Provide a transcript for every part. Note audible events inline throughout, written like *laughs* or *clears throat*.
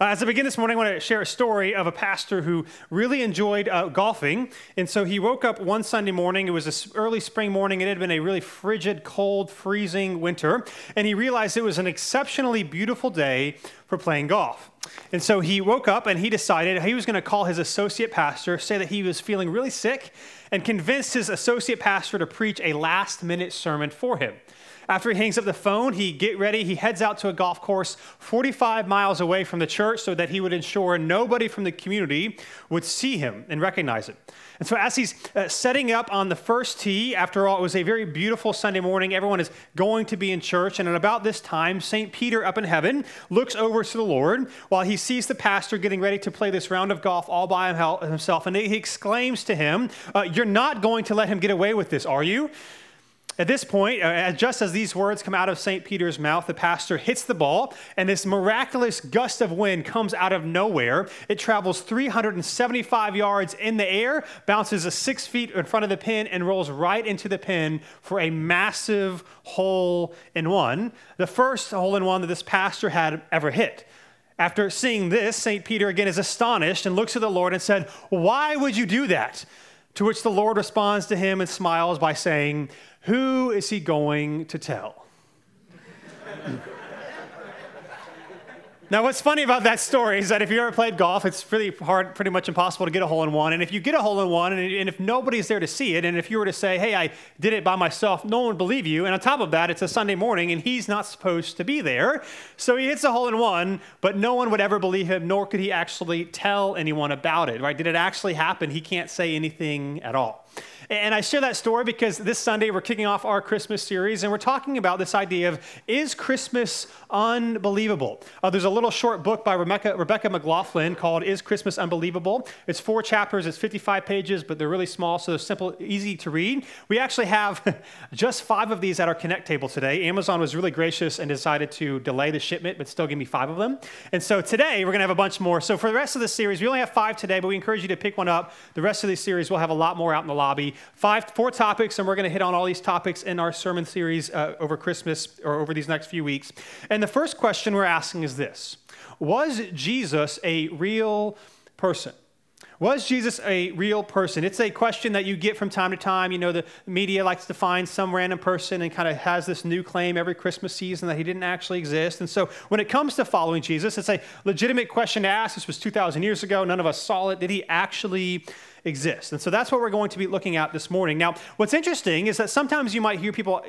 Uh, as I begin this morning, I want to share a story of a pastor who really enjoyed uh, golfing. And so he woke up one Sunday morning. It was an early spring morning. It had been a really frigid, cold, freezing winter. And he realized it was an exceptionally beautiful day for playing golf. And so he woke up and he decided he was going to call his associate pastor, say that he was feeling really sick, and convinced his associate pastor to preach a last minute sermon for him. After he hangs up the phone, he get ready. He heads out to a golf course 45 miles away from the church so that he would ensure nobody from the community would see him and recognize him. And so, as he's uh, setting up on the first tee, after all, it was a very beautiful Sunday morning. Everyone is going to be in church. And at about this time, St. Peter up in heaven looks over to the Lord while he sees the pastor getting ready to play this round of golf all by himself. And he exclaims to him, uh, You're not going to let him get away with this, are you? At this point, uh, just as these words come out of St. Peter's mouth, the pastor hits the ball, and this miraculous gust of wind comes out of nowhere. It travels 375 yards in the air, bounces a six feet in front of the pin, and rolls right into the pin for a massive hole in one. The first hole in one that this pastor had ever hit. After seeing this, St. Peter again is astonished and looks at the Lord and said, Why would you do that? To which the Lord responds to him and smiles by saying, who is he going to tell? Now, what's funny about that story is that if you ever played golf, it's really hard, pretty much impossible to get a hole in one. And if you get a hole in one, and, and, if nobody's there to see it, and if you were to say, hey, I did it by myself, no one would believe you. And on top of that, it's a Sunday morning, and he's not supposed to be there. So he hits a hole in one, but no one would ever believe him, nor could he actually tell anyone about it, right? Did it actually happen? He can't say anything at all. And I share that story because this Sunday we're kicking off our Christmas series and we're talking about this idea of is Christmas unbelievable? Uh, there's a little short book by Rebecca, Rebecca McLaughlin called Is Christmas Unbelievable? It's four chapters, it's 55 pages, but they're really small, so they're simple, easy to read. We actually have *laughs* just five of these at our Connect table today. Amazon was really gracious and decided to delay the shipment, but still give me five of them. And so today we're going to have a bunch more. So for the rest of the series, we only have five today, but we encourage you to pick one up. The rest of the series, we'll have a lot more out in the lobby five, four topics, and we're going to hit on all these topics in our sermon series uh, over Christmas or over these next few weeks. And the first question we're asking is this Was Jesus a real person? Was Jesus a real person? It's a question that you get from time to time. You know, the media likes to find some random person and kind of has this new claim every Christmas season that he didn't actually exist. And so when it comes to following Jesus, it's a legitimate question to ask. This was 2,000 years ago. None of us saw it. Did he actually exist. And so that's what we're going to be looking at this morning. Now, what's interesting is that sometimes you might hear people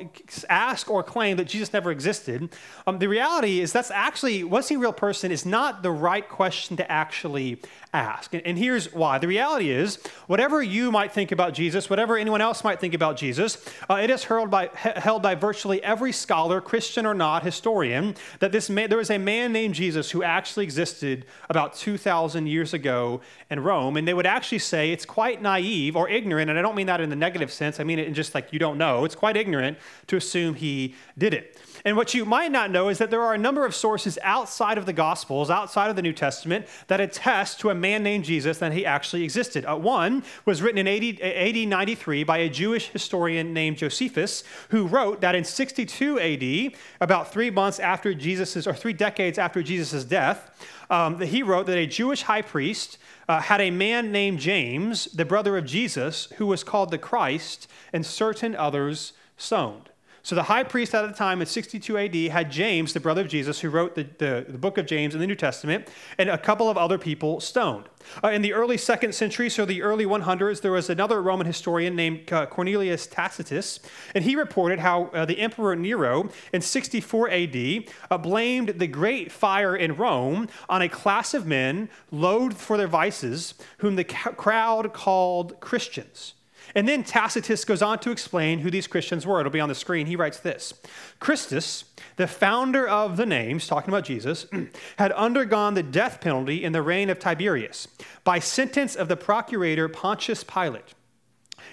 ask or claim that Jesus never existed. Um, the reality is that's actually, was he a real person, is not the right question to actually ask. And, and here's why. The reality is, whatever you might think about Jesus, whatever anyone else might think about Jesus, uh, it is held by, held by virtually every scholar, Christian or not, historian, that this man, there was a man named Jesus who actually existed about 2,000 years ago in Rome. And they would actually say it's quite naive or ignorant, and I don't mean that in the negative sense, I mean it in just like you don't know. It's quite ignorant to assume he did it. And what you might not know is that there are a number of sources outside of the Gospels, outside of the New Testament, that attest to a man named Jesus that he actually existed. Uh, one was written in AD, AD 93 by a Jewish historian named Josephus, who wrote that in 62 AD, about three months after Jesus' or three decades after Jesus' death, um, he wrote that a Jewish high priest uh, had a man named James, the brother of Jesus, who was called the Christ, and certain others stoned. So the high priest at the time in 62 AD had James, the brother of Jesus, who wrote the, the, the book of James in the New Testament, and a couple of other people stoned. Uh, in the early second century, so the early 100s, there was another Roman historian named uh, Cornelius Tacitus, and he reported how uh, the Emperor Nero in 64 AD uh, blamed the great fire in Rome on a class of men loathed for their vices, whom the ca- crowd called Christians. And then Tacitus goes on to explain who these Christians were. It'll be on the screen. He writes this Christus, the founder of the names, talking about Jesus, *clears throat* had undergone the death penalty in the reign of Tiberius by sentence of the procurator Pontius Pilate.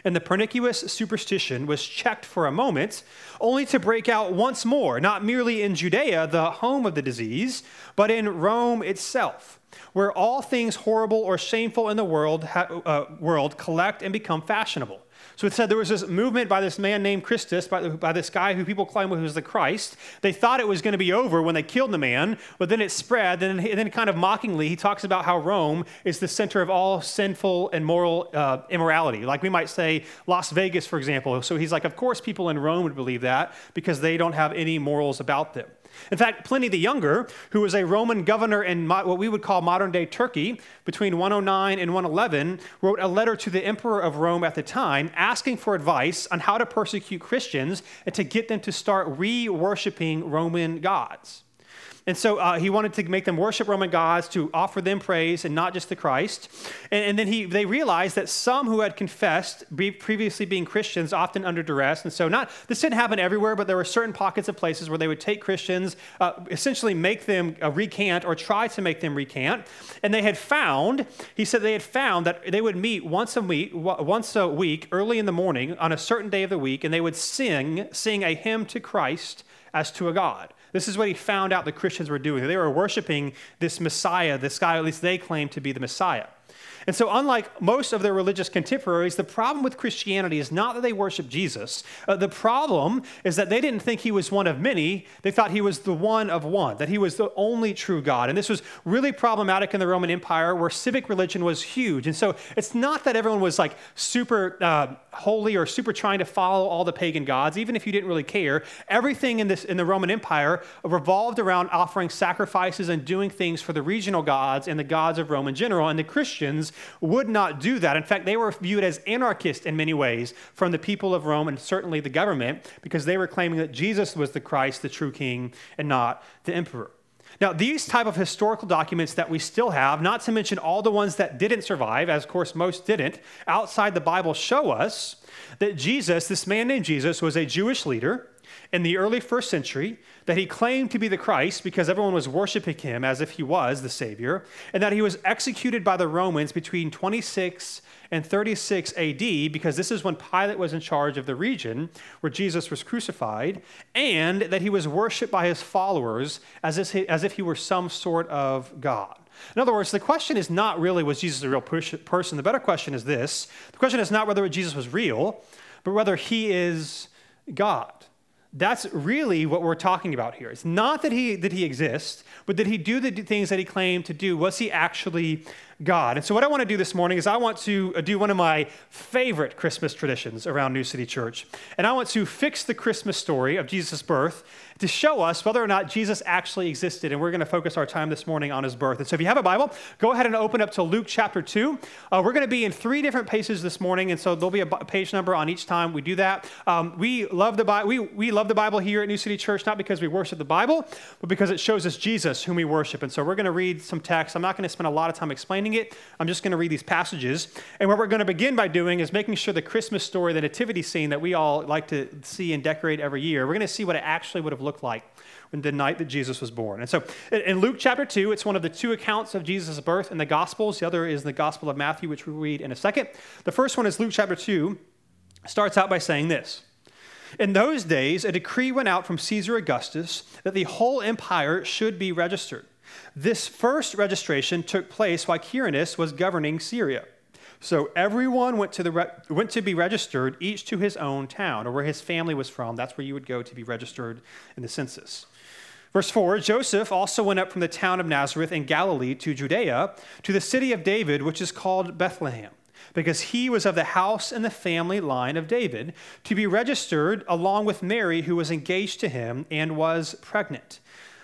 And the pernicious superstition was checked for a moment, only to break out once more, not merely in Judea, the home of the disease, but in Rome itself where all things horrible or shameful in the world, uh, world collect and become fashionable. So it said there was this movement by this man named Christus, by, by this guy who people claim was the Christ. They thought it was going to be over when they killed the man, but then it spread. And then, kind of mockingly, he talks about how Rome is the center of all sinful and moral uh, immorality. Like we might say Las Vegas, for example. So he's like, of course, people in Rome would believe that because they don't have any morals about them. In fact, Pliny the Younger, who was a Roman governor in what we would call modern day Turkey between 109 and 111, wrote a letter to the emperor of Rome at the time asking for advice on how to persecute Christians and to get them to start re worshiping Roman gods. And so uh, he wanted to make them worship Roman gods, to offer them praise and not just the Christ. And, and then he, they realized that some who had confessed, previously being Christians, often under duress. And so, not this didn't happen everywhere, but there were certain pockets of places where they would take Christians, uh, essentially make them uh, recant or try to make them recant. And they had found, he said, they had found that they would meet once a week, once a week, early in the morning, on a certain day of the week, and they would sing, sing a hymn to Christ as to a God. This is what he found out the Christians were doing. They were worshiping this Messiah, this guy, at least they claimed to be the Messiah. And so, unlike most of their religious contemporaries, the problem with Christianity is not that they worship Jesus. Uh, the problem is that they didn't think he was one of many. They thought he was the one of one, that he was the only true God. And this was really problematic in the Roman Empire where civic religion was huge. And so, it's not that everyone was like super uh, holy or super trying to follow all the pagan gods, even if you didn't really care. Everything in, this, in the Roman Empire revolved around offering sacrifices and doing things for the regional gods and the gods of Rome in general. And the Christians would not do that. In fact, they were viewed as anarchists in many ways from the people of Rome and certainly the government because they were claiming that Jesus was the Christ, the true king, and not the emperor. Now, these type of historical documents that we still have, not to mention all the ones that didn't survive, as of course most didn't, outside the Bible show us that Jesus, this man named Jesus, was a Jewish leader in the early first century that he claimed to be the Christ because everyone was worshiping him as if he was the Savior, and that he was executed by the Romans between 26 and 36 AD because this is when Pilate was in charge of the region where Jesus was crucified, and that he was worshiped by his followers as if he, as if he were some sort of God. In other words, the question is not really was Jesus a real person. The better question is this the question is not whether Jesus was real, but whether he is God. That's really what we're talking about here. It's not that he, that he exists, but did he do the things that he claimed to do? Was he actually God? And so, what I want to do this morning is I want to uh, do one of my favorite Christmas traditions around New City Church. And I want to fix the Christmas story of Jesus' birth to show us whether or not Jesus actually existed. And we're going to focus our time this morning on his birth. And so if you have a Bible, go ahead and open up to Luke chapter 2. Uh, we're going to be in three different pages this morning. And so there'll be a page number on each time we do that. Um, we, love the Bi- we, we love the Bible here at New City Church, not because we worship the Bible, but because it shows us Jesus, whom we worship. And so we're going to read some text. I'm not going to spend a lot of time explaining it. I'm just going to read these passages. And what we're going to begin by doing is making sure the Christmas story, the nativity scene that we all like to see and decorate every year, we're going to see what it actually would have looked like when the night that Jesus was born. And so in Luke chapter 2, it's one of the two accounts of Jesus' birth in the Gospels. The other is the Gospel of Matthew, which we'll read in a second. The first one is Luke chapter 2, starts out by saying this. In those days, a decree went out from Caesar Augustus that the whole empire should be registered. This first registration took place while Quirinus was governing Syria. So everyone went to, the re- went to be registered, each to his own town, or where his family was from. That's where you would go to be registered in the census. Verse 4 Joseph also went up from the town of Nazareth in Galilee to Judea, to the city of David, which is called Bethlehem, because he was of the house and the family line of David, to be registered along with Mary, who was engaged to him and was pregnant.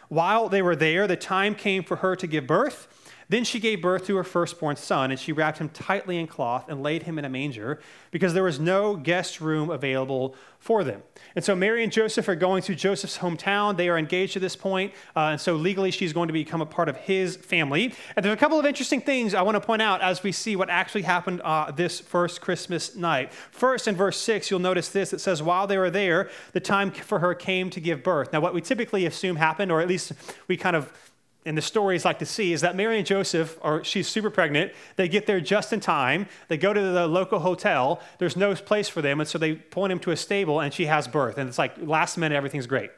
While they were there, the time came for her to give birth. Then she gave birth to her firstborn son, and she wrapped him tightly in cloth and laid him in a manger because there was no guest room available for them. And so Mary and Joseph are going to Joseph's hometown. They are engaged at this point, uh, and so legally she's going to become a part of his family. And there's a couple of interesting things I want to point out as we see what actually happened uh, this first Christmas night. First, in verse 6, you'll notice this it says, While they were there, the time for her came to give birth. Now, what we typically assume happened, or at least we kind of and the stories like to see is that Mary and Joseph are she's super pregnant. They get there just in time. They go to the local hotel. There's no place for them, and so they point him to a stable, and she has birth. And it's like last minute, everything's great.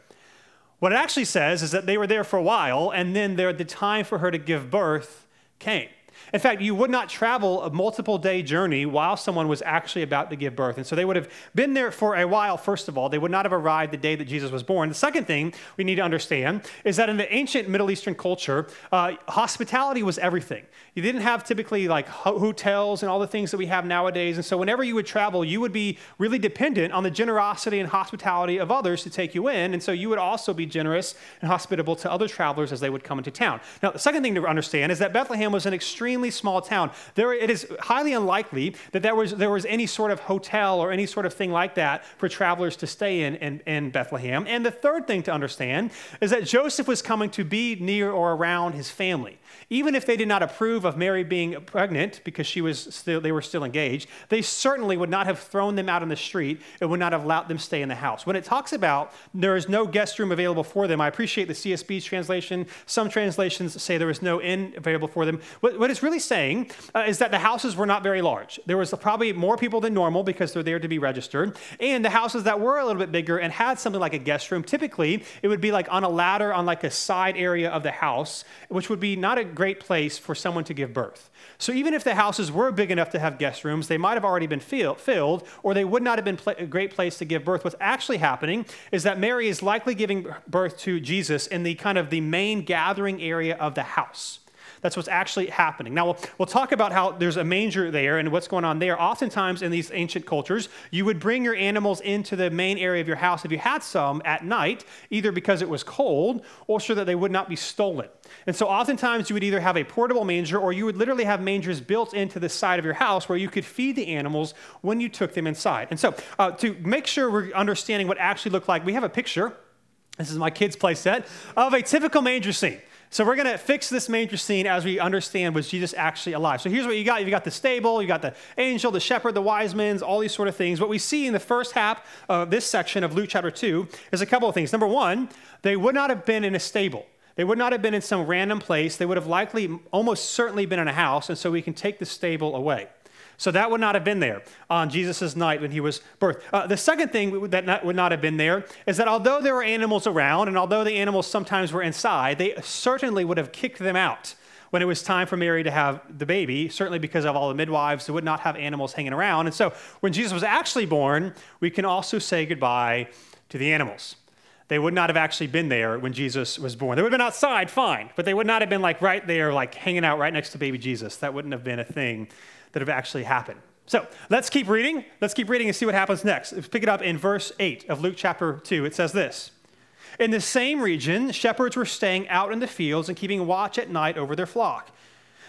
What it actually says is that they were there for a while, and then there, the time for her to give birth came. In fact, you would not travel a multiple day journey while someone was actually about to give birth. And so they would have been there for a while, first of all. They would not have arrived the day that Jesus was born. The second thing we need to understand is that in the ancient Middle Eastern culture, uh, hospitality was everything. You didn't have typically like hotels and all the things that we have nowadays. And so whenever you would travel, you would be really dependent on the generosity and hospitality of others to take you in. And so you would also be generous and hospitable to other travelers as they would come into town. Now, the second thing to understand is that Bethlehem was an extremely small town. There, it is highly unlikely that there was, there was any sort of hotel or any sort of thing like that for travelers to stay in, in in Bethlehem. And the third thing to understand is that Joseph was coming to be near or around his family. Even if they did not approve of Mary being pregnant because she was still, they were still engaged, they certainly would not have thrown them out in the street and would not have allowed them stay in the house. When it talks about there is no guest room available for them, I appreciate the CSB's translation. Some translations say there was no inn available for them. What, what it's really saying uh, is that the houses were not very large. There was probably more people than normal because they're there to be registered. And the houses that were a little bit bigger and had something like a guest room, typically it would be like on a ladder on like a side area of the house, which would be not a great place for someone to give birth. So even if the houses were big enough to have guest rooms, they might have already been filled, or they would not have been a great place to give birth. What's actually happening is that Mary is likely giving birth to Jesus in the kind of the main gathering area of the house. That's what's actually happening. Now, we'll, we'll talk about how there's a manger there and what's going on there. Oftentimes in these ancient cultures, you would bring your animals into the main area of your house if you had some at night, either because it was cold or so that they would not be stolen. And so oftentimes you would either have a portable manger or you would literally have mangers built into the side of your house where you could feed the animals when you took them inside. And so uh, to make sure we're understanding what actually looked like, we have a picture. This is my kids' play set of a typical manger scene. So we're going to fix this manger scene as we understand was Jesus actually alive. So here's what you got. You got the stable, you got the angel, the shepherd, the wise men, all these sort of things. What we see in the first half of this section of Luke chapter 2 is a couple of things. Number one, they would not have been in a stable. They would not have been in some random place. They would have likely, almost certainly, been in a house, and so we can take the stable away. So that would not have been there on Jesus' night when he was birthed. Uh, the second thing that not, would not have been there is that although there were animals around, and although the animals sometimes were inside, they certainly would have kicked them out when it was time for Mary to have the baby, certainly because of all the midwives who would not have animals hanging around. And so when Jesus was actually born, we can also say goodbye to the animals. They would not have actually been there when Jesus was born. They would have been outside, fine, but they would not have been like right there, like hanging out right next to baby Jesus. That wouldn't have been a thing that have actually happened. So let's keep reading. Let's keep reading and see what happens next. Let's pick it up in verse 8 of Luke chapter 2. It says this In the same region, shepherds were staying out in the fields and keeping watch at night over their flock.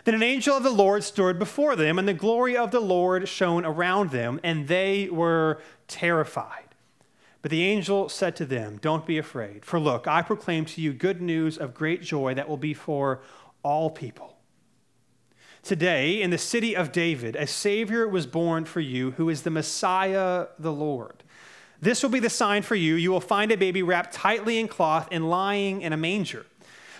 Then an angel of the Lord stood before them, and the glory of the Lord shone around them, and they were terrified. But the angel said to them, Don't be afraid, for look, I proclaim to you good news of great joy that will be for all people. Today, in the city of David, a Savior was born for you who is the Messiah, the Lord. This will be the sign for you. You will find a baby wrapped tightly in cloth and lying in a manger.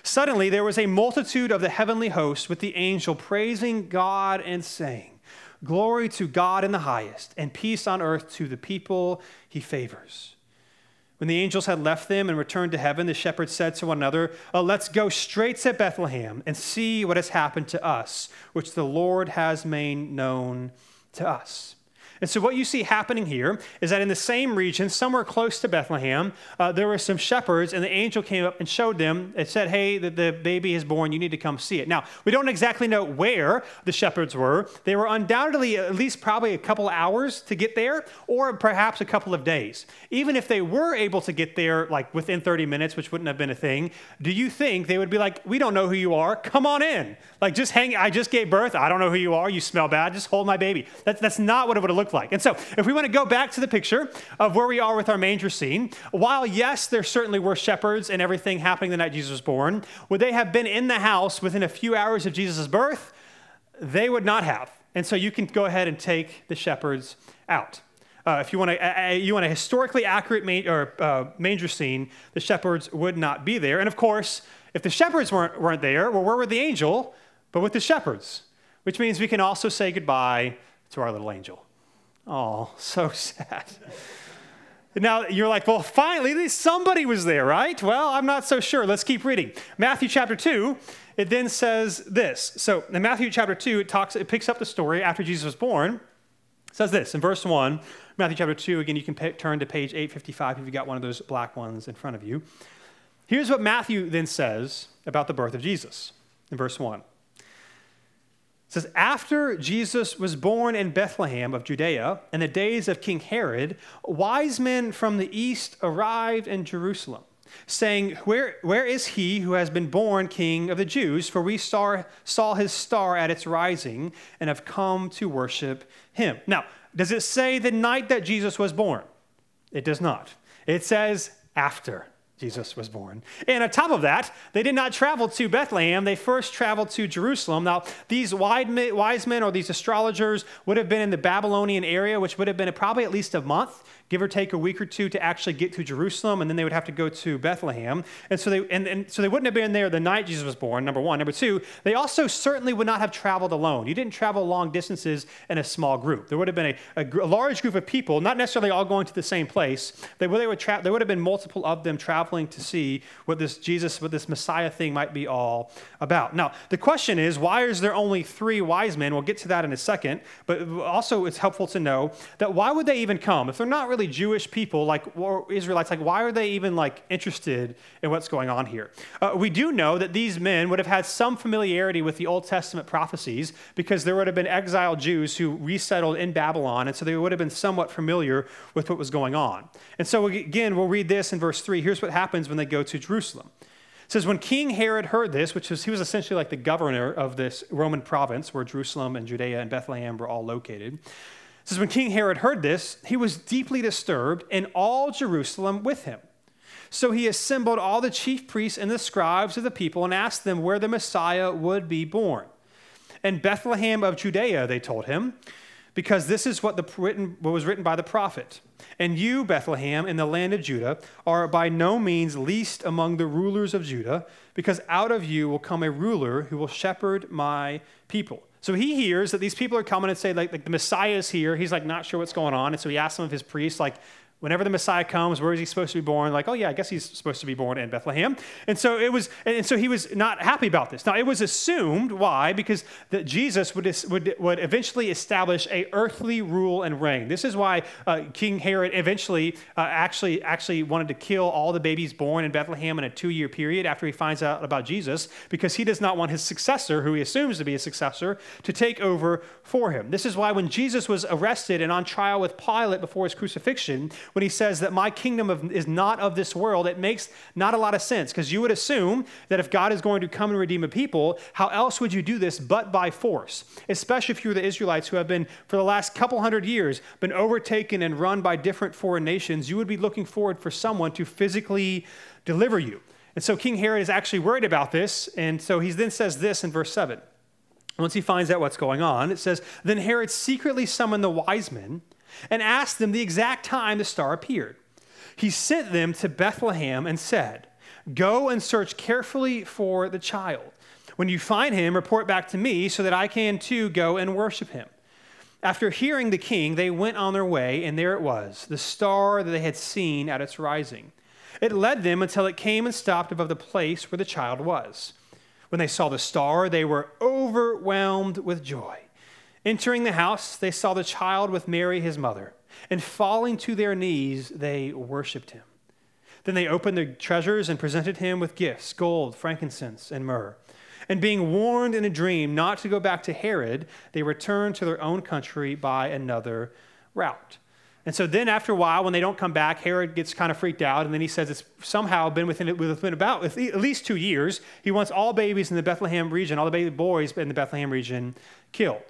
Suddenly, there was a multitude of the heavenly host with the angel praising God and saying, Glory to God in the highest, and peace on earth to the people he favors. When the angels had left them and returned to heaven, the shepherds said to one another, oh, Let's go straight to Bethlehem and see what has happened to us, which the Lord has made known to us. And so, what you see happening here is that in the same region, somewhere close to Bethlehem, uh, there were some shepherds, and the angel came up and showed them. It said, Hey, the, the baby is born. You need to come see it. Now, we don't exactly know where the shepherds were. They were undoubtedly at least probably a couple hours to get there, or perhaps a couple of days. Even if they were able to get there like within 30 minutes, which wouldn't have been a thing, do you think they would be like, We don't know who you are. Come on in. Like, just hang. I just gave birth. I don't know who you are. You smell bad. Just hold my baby. That, that's not what it would have looked like. And so, if we want to go back to the picture of where we are with our manger scene, while yes, there certainly were shepherds and everything happening the night Jesus was born, would they have been in the house within a few hours of Jesus' birth? They would not have. And so you can go ahead and take the shepherds out. Uh, if you want, a, you want a historically accurate or, uh, manger scene, the shepherds would not be there. And of course, if the shepherds weren't, weren't there, well, where were the angel? But with the shepherds, which means we can also say goodbye to our little angel. Oh, so *laughs* sad. Now you're like, well, finally, somebody was there, right? Well, I'm not so sure. Let's keep reading. Matthew chapter 2, it then says this. So in Matthew chapter 2, it talks, it picks up the story after Jesus was born. It says this in verse 1, Matthew chapter 2, again, you can turn to page 855 if you've got one of those black ones in front of you. Here's what Matthew then says about the birth of Jesus in verse 1. It says, After Jesus was born in Bethlehem of Judea in the days of King Herod, wise men from the east arrived in Jerusalem, saying, Where, where is he who has been born king of the Jews? For we saw, saw his star at its rising and have come to worship him. Now, does it say the night that Jesus was born? It does not. It says after. Jesus was born. And on top of that, they did not travel to Bethlehem. They first traveled to Jerusalem. Now, these wise men or these astrologers would have been in the Babylonian area, which would have been probably at least a month give or take a week or two to actually get to Jerusalem, and then they would have to go to Bethlehem. And so they and, and so they wouldn't have been there the night Jesus was born, number one. Number two, they also certainly would not have traveled alone. You didn't travel long distances in a small group. There would have been a, a, a large group of people, not necessarily all going to the same place. They, they would tra- there would have been multiple of them traveling to see what this Jesus, what this Messiah thing might be all about. Now, the question is, why is there only three wise men? We'll get to that in a second, but also it's helpful to know that why would they even come? If they're not really really Jewish people, like Israelites, like why are they even like interested in what's going on here? Uh, we do know that these men would have had some familiarity with the Old Testament prophecies because there would have been exiled Jews who resettled in Babylon, and so they would have been somewhat familiar with what was going on. And so again, we'll read this in verse three. Here's what happens when they go to Jerusalem. It says, when King Herod heard this, which was, he was essentially like the governor of this Roman province where Jerusalem and Judea and Bethlehem were all located, says, When King Herod heard this, he was deeply disturbed, and all Jerusalem with him. So he assembled all the chief priests and the scribes of the people and asked them where the Messiah would be born. In Bethlehem of Judea, they told him, because this is what, the written, what was written by the prophet. And you, Bethlehem, in the land of Judah, are by no means least among the rulers of Judah, because out of you will come a ruler who will shepherd my people. So he hears that these people are coming and say, like, like the Messiah is here. He's like not sure what's going on. And so he asks some of his priests, like, whenever the Messiah comes, where is he supposed to be born? Like, oh yeah, I guess he's supposed to be born in Bethlehem. And so it was, and so he was not happy about this. Now it was assumed why because that Jesus would would would eventually establish a earthly rule and reign. This is why uh, King Herod eventually uh, actually actually wanted to kill all the babies born in Bethlehem in a two year period after he finds out about Jesus because he does not want his successor, who he assumes to be a successor, to take over for him. This is why when Jesus was arrested and on trial with Pilate before his crucifixion when he says that my kingdom of, is not of this world, it makes not a lot of sense because you would assume that if God is going to come and redeem a people, how else would you do this but by force? Especially if you're the Israelites who have been, for the last couple hundred years, been overtaken and run by different foreign nations, you would be looking forward for someone to physically deliver you. And so King Herod is actually worried about this. And so he then says this in verse 7. Once he finds out what's going on, it says, Then Herod secretly summoned the wise men and asked them the exact time the star appeared. He sent them to Bethlehem and said, Go and search carefully for the child. When you find him, report back to me so that I can too go and worship him. After hearing the king, they went on their way, and there it was, the star that they had seen at its rising. It led them until it came and stopped above the place where the child was. When they saw the star, they were overwhelmed with joy. Entering the house, they saw the child with Mary, his mother, and falling to their knees, they worshiped him. Then they opened their treasures and presented him with gifts gold, frankincense, and myrrh. And being warned in a dream not to go back to Herod, they returned to their own country by another route. And so then, after a while, when they don't come back, Herod gets kind of freaked out, and then he says it's somehow been within, it within about at least two years. He wants all babies in the Bethlehem region, all the baby boys in the Bethlehem region, killed.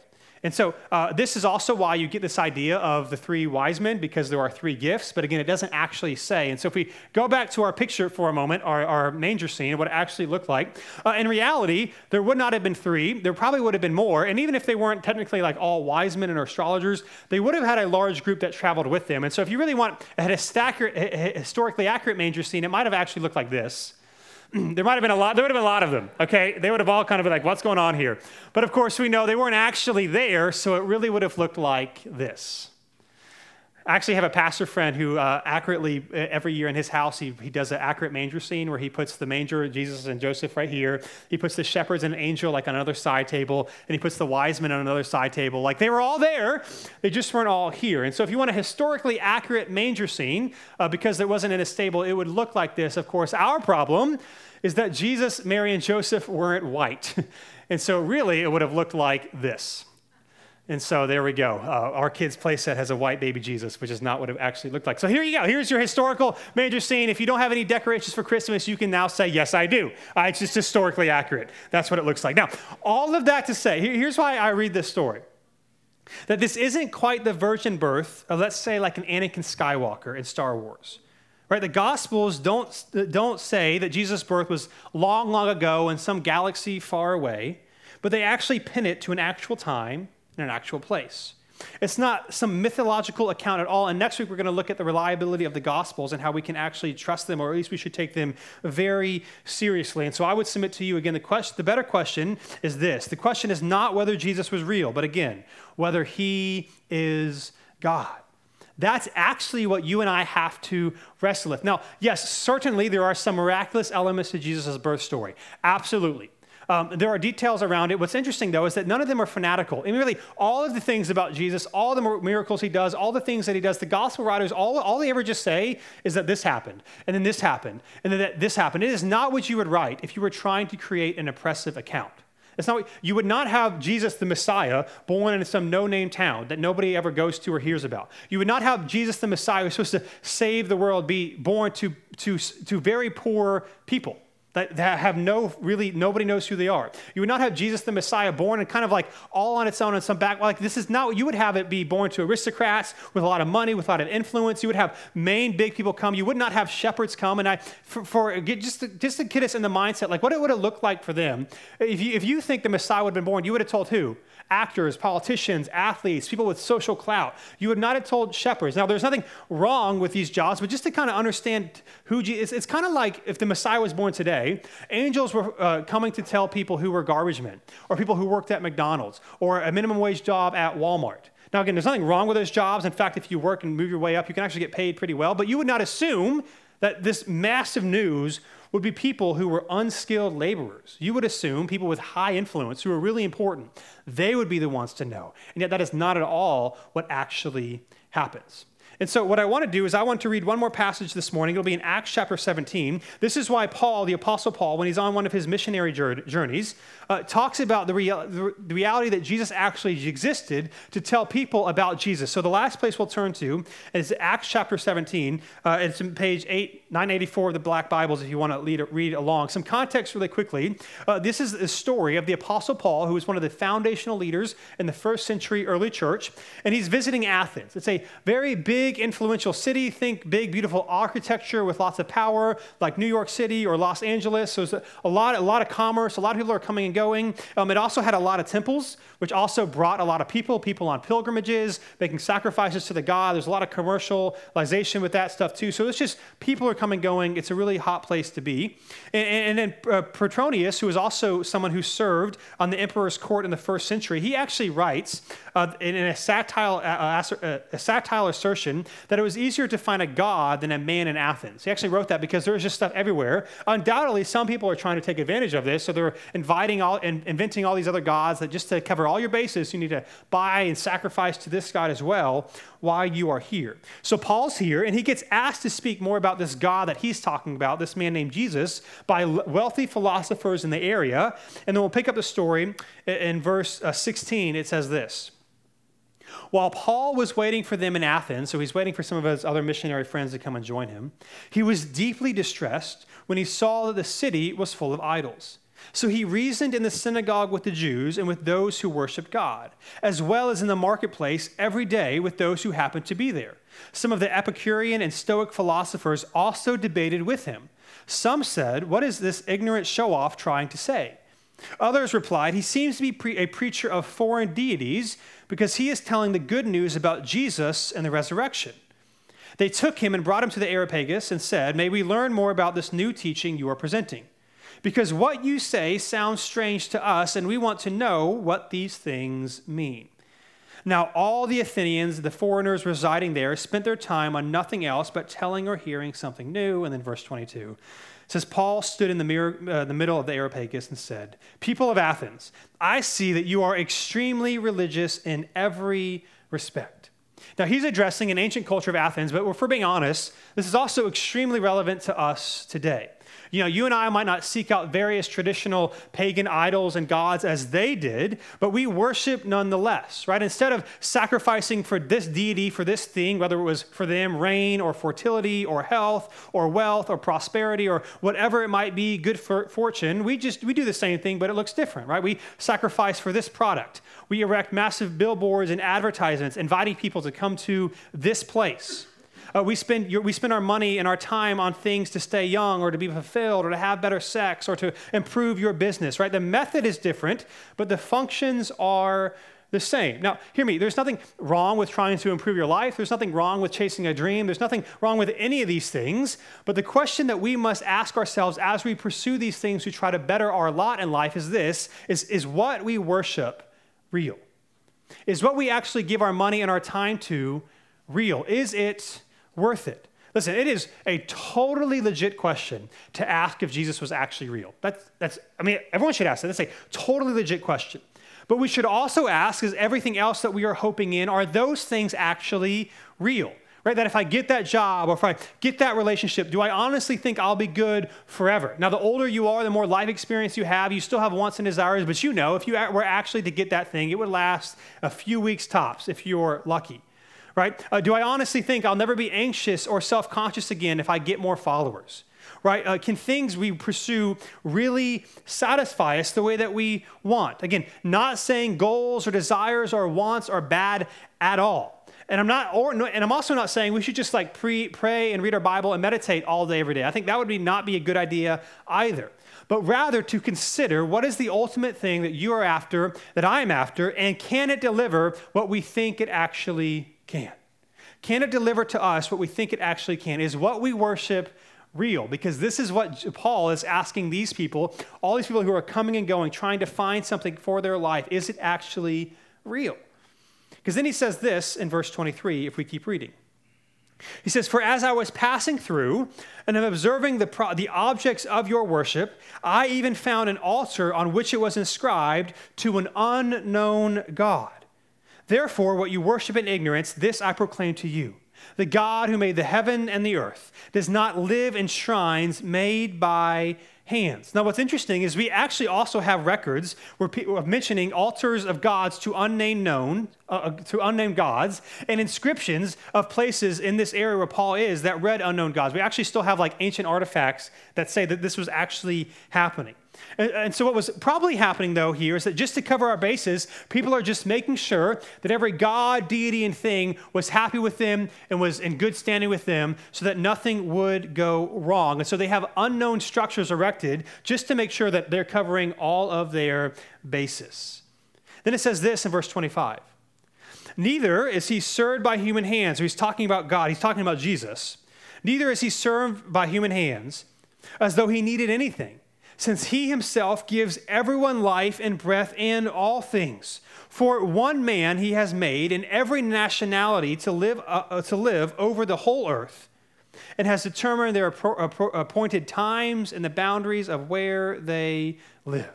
And so, uh, this is also why you get this idea of the three wise men, because there are three gifts, but again, it doesn't actually say. And so, if we go back to our picture for a moment, our, our manger scene, what it actually looked like, uh, in reality, there would not have been three. There probably would have been more. And even if they weren't technically like all wise men and astrologers, they would have had a large group that traveled with them. And so, if you really want a historically accurate manger scene, it might have actually looked like this. *clears throat* there might have been a lot, there would have been a lot of them, okay? They would have all kind of been like, what's going on here? But of course, we know they weren't actually there, so it really would have looked like this. I actually have a pastor friend who uh, accurately, every year in his house, he, he does an accurate manger scene where he puts the manger, Jesus and Joseph right here. He puts the shepherds and angel like on another side table, and he puts the wise men on another side table. Like they were all there, they just weren't all here. And so if you want a historically accurate manger scene, uh, because it wasn't in a stable, it would look like this. Of course, our problem is that Jesus, Mary, and Joseph weren't white. *laughs* and so really, it would have looked like this. And so there we go. Uh, our kids' playset has a white baby Jesus, which is not what it actually looked like. So here you go. Here's your historical major scene. If you don't have any decorations for Christmas, you can now say, Yes, I do. Uh, it's just historically accurate. That's what it looks like. Now, all of that to say, here's why I read this story that this isn't quite the virgin birth of, let's say, like an Anakin Skywalker in Star Wars. Right? The Gospels don't, don't say that Jesus' birth was long, long ago in some galaxy far away, but they actually pin it to an actual time in an actual place. It's not some mythological account at all. And next week, we're going to look at the reliability of the Gospels and how we can actually trust them, or at least we should take them very seriously. And so I would submit to you again the, question, the better question is this the question is not whether Jesus was real, but again, whether he is God. That's actually what you and I have to wrestle with. Now, yes, certainly there are some miraculous elements to Jesus' birth story. Absolutely. Um, there are details around it. What's interesting, though, is that none of them are fanatical. Mean, really, all of the things about Jesus, all the miracles he does, all the things that he does, the gospel writers, all, all they ever just say is that this happened, and then this happened, and then that this happened. It is not what you would write if you were trying to create an oppressive account. It's not, you would not have Jesus the Messiah born in some no name town that nobody ever goes to or hears about. You would not have Jesus the Messiah who's supposed to save the world be born to, to, to very poor people that, have no really nobody knows who they are. You would not have Jesus the Messiah born and kind of like all on its own in some back. Like this is not. what You would have it be born to aristocrats with a lot of money, with a lot of influence. You would have main big people come. You would not have shepherds come. And I for, for just to, just to get us in the mindset, like what it would have looked like for them. If you if you think the Messiah would have been born, you would have told who? Actors, politicians, athletes, people with social clout. You would not have told shepherds. Now, there's nothing wrong with these jobs, but just to kind of understand who Jesus, it's, it's kind of like if the Messiah was born today, angels were uh, coming to tell people who were garbage men, or people who worked at McDonald's, or a minimum wage job at Walmart. Now, again, there's nothing wrong with those jobs. In fact, if you work and move your way up, you can actually get paid pretty well, but you would not assume that this massive news would be people who were unskilled laborers. You would assume people with high influence who are really important. They would be the ones to know. And yet, that is not at all what actually happens. And so, what I want to do is, I want to read one more passage this morning. It'll be in Acts chapter 17. This is why Paul, the Apostle Paul, when he's on one of his missionary journeys, uh, talks about the, the, reality that Jesus actually existed to tell people about Jesus. So, the last place we'll turn to is Acts chapter 17. Uh, it's on page 8, 984 of the Black Bibles if you want to read along. Some context really quickly. Uh, this is the story of the Apostle Paul, who was one of the foundational leaders in the first century early church, and he's visiting Athens. It's a very big big, influential city. Think big, beautiful architecture with lots of power, like New York City or Los Angeles. So there's a lot, a lot of commerce. A lot of people are coming and going. Um, it also had a lot of temples, which also brought a lot of people, people on pilgrimages, making sacrifices to the god. There's a lot of commercialization with that stuff too. So it's just people are coming and going. It's a really hot place to be. And, and then uh, Petronius, who was also someone who served on the emperor's court in the first century, he actually writes uh, in a satire, uh, uh a satire assertion that it was easier to find a God than a man in Athens. He actually wrote that because there was just stuff everywhere. Undoubtedly, some people are trying to take advantage of this, so they're inviting all and inventing all these other gods that just to cover all your bases, you need to buy and sacrifice to this God as well while you are here. So Paul's here, and he gets asked to speak more about this God that he's talking about, this man named Jesus, by wealthy philosophers in the area. And then we'll pick up the story in verse uh, 16. It says this. While Paul was waiting for them in Athens, so he's waiting for some of his other missionary friends to come and join him, he was deeply distressed when he saw that the city was full of idols. So he reasoned in the synagogue with the Jews and with those who worshiped God, as well as in the marketplace every day with those who happened to be there. Some of the Epicurean and Stoic philosophers also debated with him. Some said, What is this ignorant show off trying to say? Others replied, He seems to be pre- a preacher of foreign deities because he is telling the good news about Jesus and the resurrection. They took him and brought him to the Areopagus and said, May we learn more about this new teaching you are presenting. Because what you say sounds strange to us, and we want to know what these things mean. Now, all the Athenians, the foreigners residing there, spent their time on nothing else but telling or hearing something new. And then verse 22 says, Paul stood in the, mirror, uh, the middle of the Areopagus and said, People of Athens, I see that you are extremely religious in every respect. Now, he's addressing an ancient culture of Athens, but if we're being honest, this is also extremely relevant to us today. You know, you and I might not seek out various traditional pagan idols and gods as they did, but we worship nonetheless, right? Instead of sacrificing for this deity, for this thing, whether it was for them rain or fertility or health or wealth or prosperity or whatever it might be, good for fortune, we just we do the same thing, but it looks different, right? We sacrifice for this product. We erect massive billboards and advertisements inviting people to come to this place. Uh, we, spend, we spend our money and our time on things to stay young or to be fulfilled or to have better sex or to improve your business, right? The method is different, but the functions are the same. Now, hear me, there's nothing wrong with trying to improve your life. There's nothing wrong with chasing a dream. There's nothing wrong with any of these things. But the question that we must ask ourselves as we pursue these things to try to better our lot in life is this is, is what we worship real? Is what we actually give our money and our time to real? Is it worth it? Listen, it is a totally legit question to ask if Jesus was actually real. That's, that's I mean, everyone should ask that. That's a totally legit question. But we should also ask is everything else that we are hoping in, are those things actually real? Right? That if I get that job or if I get that relationship, do I honestly think I'll be good forever? Now, the older you are, the more life experience you have, you still have wants and desires, but you know if you were actually to get that thing, it would last a few weeks tops if you're lucky right? Uh, do I honestly think I'll never be anxious or self conscious again if I get more followers? Right? Uh, can things we pursue really satisfy us the way that we want? Again, not saying goals or desires or wants are bad at all. And I'm not, or, and I'm also not saying we should just like pre, pray and read our Bible and meditate all day every day. I think that would be not be a good idea either. But rather to consider what is the ultimate thing that you are after, that I am after, and can it deliver what we think it actually can? Can it deliver to us what we think it actually can? Is what we worship real? Because this is what Paul is asking these people, all these people who are coming and going, trying to find something for their life. Is it actually real? Because then he says this in verse 23, if we keep reading. He says, For as I was passing through and am observing the, pro- the objects of your worship, I even found an altar on which it was inscribed to an unknown God. Therefore, what you worship in ignorance, this I proclaim to you. The God who made the heaven and the earth does not live in shrines made by hands. Now, what's interesting is we actually also have records where people are mentioning altars of gods to unnamed known, uh, uh, to unnamed gods, and inscriptions of places in this area where Paul is that read unknown gods. We actually still have like ancient artifacts that say that this was actually happening. And, and, so, what was probably happening though here is that just to cover our bases, people are just making sure that every god, deity, and thing was happy with them and was in good standing with them so that nothing would go wrong. And so, they have unknown structures erected just to make sure that they're covering all of their bases. Then it says this in verse 25 Neither is he served by human hands. So he's talking about God, he's talking about Jesus. Neither is he served by human hands as though he needed anything since he himself gives everyone life and breath and all things. For one man he has made in every nationality to live, uh, uh to live over the whole earth and has determined their appointed times and the boundaries of where they live.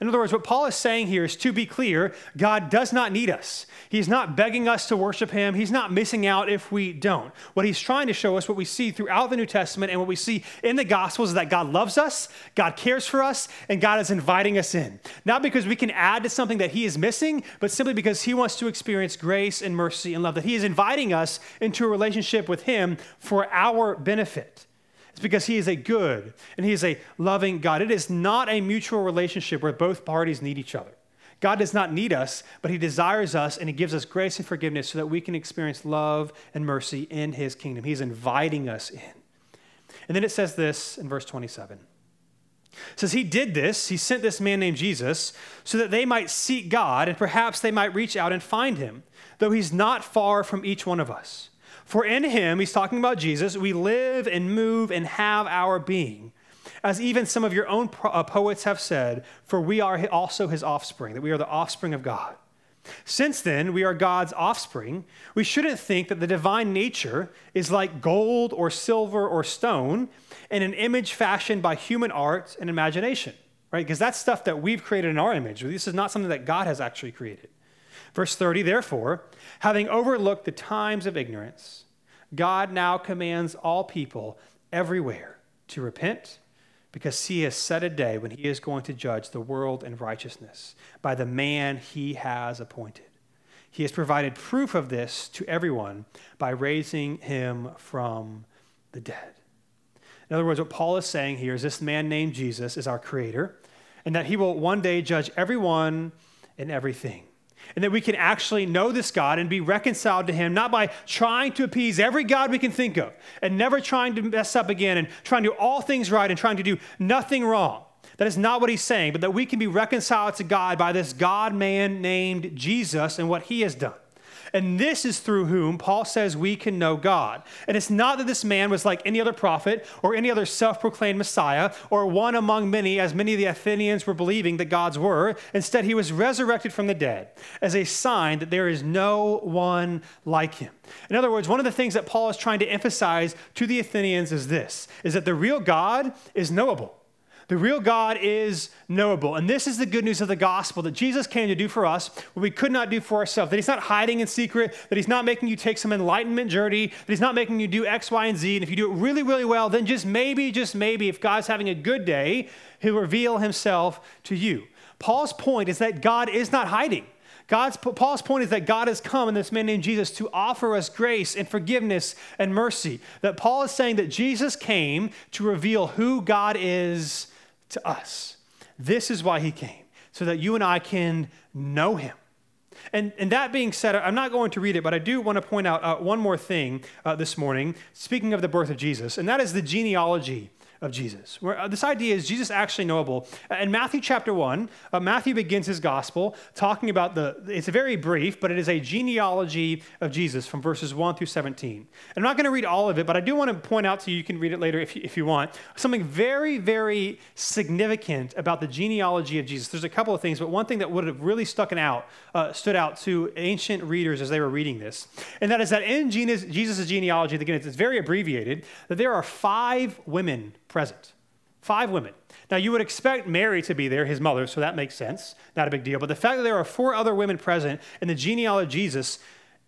In other words, what Paul is saying here is to be clear, God does not need us. He's not begging us to worship him. He's not missing out if we don't. What he's trying to show us, what we see throughout the New Testament and what we see in the Gospels, is that God loves us, God cares for us, and God is inviting us in. Not because we can add to something that he is missing, but simply because he wants to experience grace and mercy and love, that he is inviting us into a relationship with him for our benefit. It's because He is a good and He is a loving God. It is not a mutual relationship where both parties need each other. God does not need us, but He desires us and He gives us grace and forgiveness so that we can experience love and mercy in His kingdom. He's inviting us in. And then it says this in verse 27. It says he did this, he sent this man named Jesus, so that they might seek God and perhaps they might reach out and find him, though he's not far from each one of us. For in him, he's talking about Jesus, we live and move and have our being. As even some of your own uh, poets have said, for we are also his offspring, that we are the offspring of God. Since then, we are God's offspring, we shouldn't think that the divine nature is like gold or silver or stone in an image fashioned by human art and imagination, right? Because that's stuff that we've created in our image. This is not something that God has actually created. Verse 30, therefore, having overlooked the times of ignorance, God now commands all people everywhere to repent because he has set a day when he is going to judge the world in righteousness by the man he has appointed. He has provided proof of this to everyone by raising him from the dead. In other words, what Paul is saying here is this man named Jesus is our creator, and that he will one day judge everyone and everything and that we can actually know this God and be reconciled to Him, not by trying to appease every God we can think of and never trying to mess up again and trying to do all things right and trying to do nothing wrong. That is not what He's saying, but that we can be reconciled to God by this God man named Jesus and what He has done. And this is through whom Paul says we can know God. And it's not that this man was like any other prophet or any other self proclaimed Messiah or one among many, as many of the Athenians were believing that gods were. Instead, he was resurrected from the dead as a sign that there is no one like him. In other words, one of the things that Paul is trying to emphasize to the Athenians is this is that the real God is knowable. The real God is knowable. And this is the good news of the gospel that Jesus came to do for us what we could not do for ourselves. That He's not hiding in secret, that He's not making you take some enlightenment journey, that He's not making you do X, Y, and Z. And if you do it really, really well, then just maybe, just maybe, if God's having a good day, He'll reveal Himself to you. Paul's point is that God is not hiding. God's, Paul's point is that God has come in this man named Jesus to offer us grace and forgiveness and mercy. That Paul is saying that Jesus came to reveal who God is to us. This is why he came, so that you and I can know him. And, and that being said, I'm not going to read it, but I do want to point out uh, one more thing uh, this morning, speaking of the birth of Jesus, and that is the genealogy of Jesus. Where, uh, this idea is Jesus actually knowable. Uh, in Matthew chapter 1, uh, Matthew begins his gospel talking about the, it's very brief, but it is a genealogy of Jesus from verses 1 through 17. I'm not going to read all of it, but I do want to point out to you, you can read it later if you, if you want, something very, very significant about the genealogy of Jesus. There's a couple of things, but one thing that would have really stuck out, uh, stood out to ancient readers as they were reading this, and that is that in Jesus' genealogy, again, it's very abbreviated, that there are five women present. Five women. Now, you would expect Mary to be there, his mother, so that makes sense. Not a big deal. But the fact that there are four other women present in the genealogy of Jesus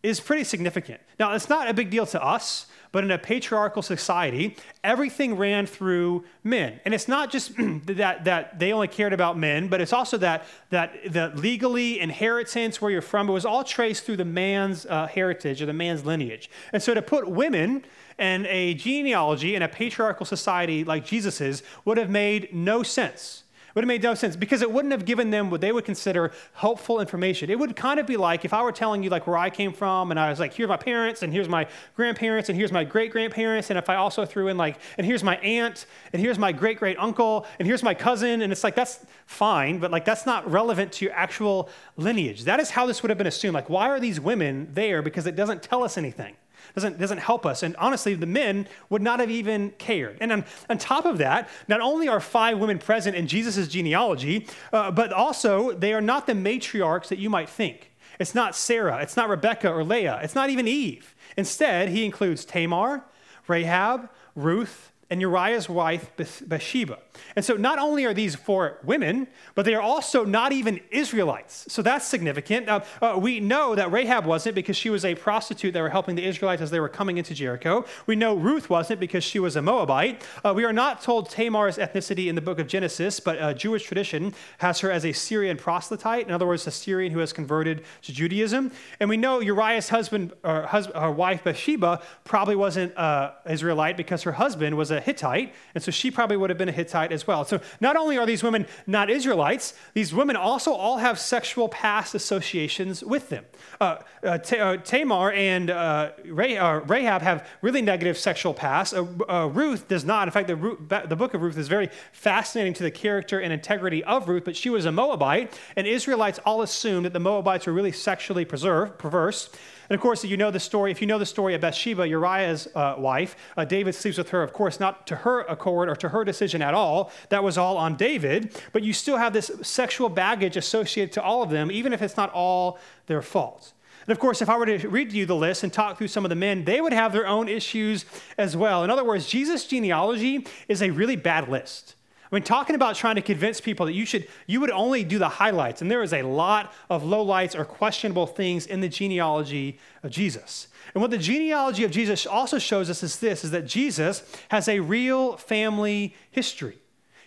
is pretty significant. Now, it's not a big deal to us, but in a patriarchal society, everything ran through men. And it's not just *clears throat* that, that they only cared about men, but it's also that, that the legally inheritance, where you're from, it was all traced through the man's uh, heritage or the man's lineage. And so to put women and a genealogy in a patriarchal society like Jesus's would have made no sense would have made no sense because it wouldn't have given them what they would consider helpful information. It would kind of be like if I were telling you like where I came from and I was like, here's my parents and here's my grandparents and here's my great grandparents. And if I also threw in like, and here's my aunt and here's my great great uncle and here's my cousin. And it's like, that's fine, but like that's not relevant to your actual lineage. That is how this would have been assumed. Like, why are these women there? Because it doesn't tell us anything doesn't, doesn't help us. And honestly, the men would not have even cared. And on, on top of that, not only are five women present in Jesus' genealogy, uh, but also they are not the matriarchs that you might think. It's not Sarah, it's not Rebecca or Leah, it's not even Eve. Instead, he includes Tamar, Rahab, Ruth, and Uriah's wife, Bathsheba. And so not only are these four women, but they are also not even Israelites. So that's significant. Uh, uh, we know that Rahab wasn't because she was a prostitute that were helping the Israelites as they were coming into Jericho. We know Ruth wasn't because she was a Moabite. Uh, we are not told Tamar's ethnicity in the book of Genesis, but uh, Jewish tradition has her as a Syrian proselyte. In other words, a Syrian who has converted to Judaism. And we know Uriah's husband, or husband, her wife Bathsheba, probably wasn't uh, Israelite because her husband was a a Hittite, and so she probably would have been a Hittite as well. So not only are these women not Israelites, these women also all have sexual past associations with them. Uh, uh, T- uh, Tamar and uh, uh, Rahab have really negative sexual past. Uh, Ruth does not. In fact, the, the book of Ruth is very fascinating to the character and integrity of Ruth, but she was a Moabite, and Israelites all assumed that the Moabites were really sexually preserved, perverse. And of course, you know the story. If you know the story of Bathsheba, Uriah's uh, wife, uh, David sleeps with her, of course, not to her accord or to her decision at all. That was all on David. But you still have this sexual baggage associated to all of them, even if it's not all their fault. And of course, if I were to read you the list and talk through some of the men, they would have their own issues as well. In other words, Jesus' genealogy is a really bad list. I mean, talking about trying to convince people that you should, you would only do the highlights, and there is a lot of lowlights or questionable things in the genealogy of Jesus. And what the genealogy of Jesus also shows us is this: is that Jesus has a real family history.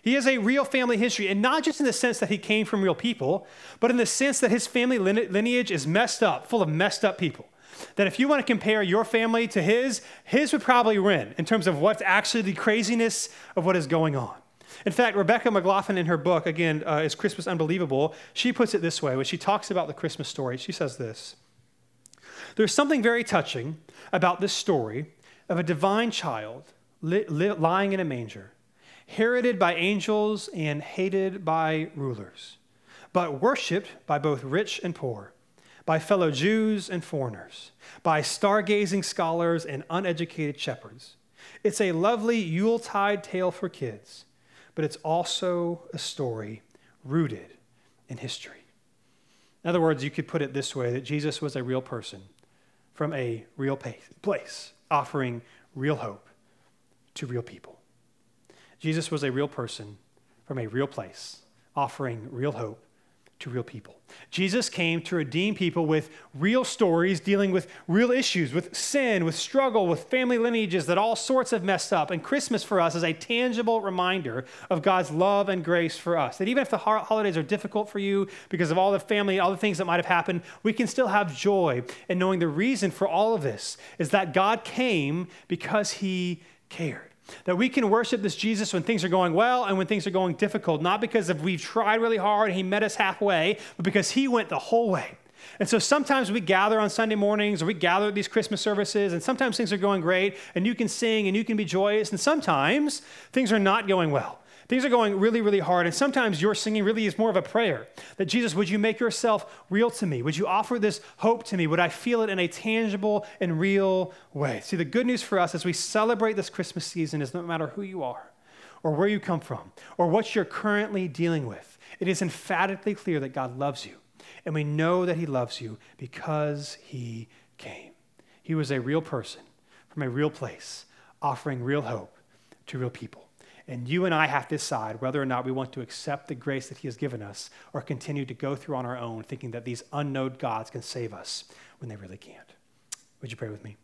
He has a real family history, and not just in the sense that he came from real people, but in the sense that his family lineage is messed up, full of messed up people. That if you want to compare your family to his, his would probably win in terms of what's actually the craziness of what is going on. In fact, Rebecca McLaughlin, in her book, again, uh, Is Christmas Unbelievable? She puts it this way when she talks about the Christmas story. She says this There's something very touching about this story of a divine child li- li- lying in a manger heralded by angels and hated by rulers, but worshiped by both rich and poor, by fellow Jews and foreigners, by stargazing scholars and uneducated shepherds. It's a lovely Yuletide tale for kids, but it's also a story rooted in history. In other words, you could put it this way that Jesus was a real person from a real place, offering real hope to real people. Jesus was a real person from a real place, offering real hope to real people. Jesus came to redeem people with real stories, dealing with real issues, with sin, with struggle, with family lineages that all sorts have messed up. And Christmas for us is a tangible reminder of God's love and grace for us. That even if the holidays are difficult for you because of all the family, all the things that might have happened, we can still have joy in knowing the reason for all of this is that God came because he cared. That we can worship this Jesus when things are going well and when things are going difficult, not because of we've tried really hard and he met us halfway, but because he went the whole way. And so sometimes we gather on Sunday mornings or we gather at these Christmas services, and sometimes things are going great and you can sing and you can be joyous, and sometimes things are not going well. Things are going really, really hard. And sometimes your singing really is more of a prayer that Jesus, would you make yourself real to me? Would you offer this hope to me? Would I feel it in a tangible and real way? See, the good news for us as we celebrate this Christmas season is no matter who you are or where you come from or what you're currently dealing with, it is emphatically clear that God loves you. And we know that He loves you because He came. He was a real person from a real place, offering real hope to real people. And you and I have to decide whether or not we want to accept the grace that He has given us or continue to go through on our own, thinking that these unknown gods can save us when they really can't. Would you pray with me?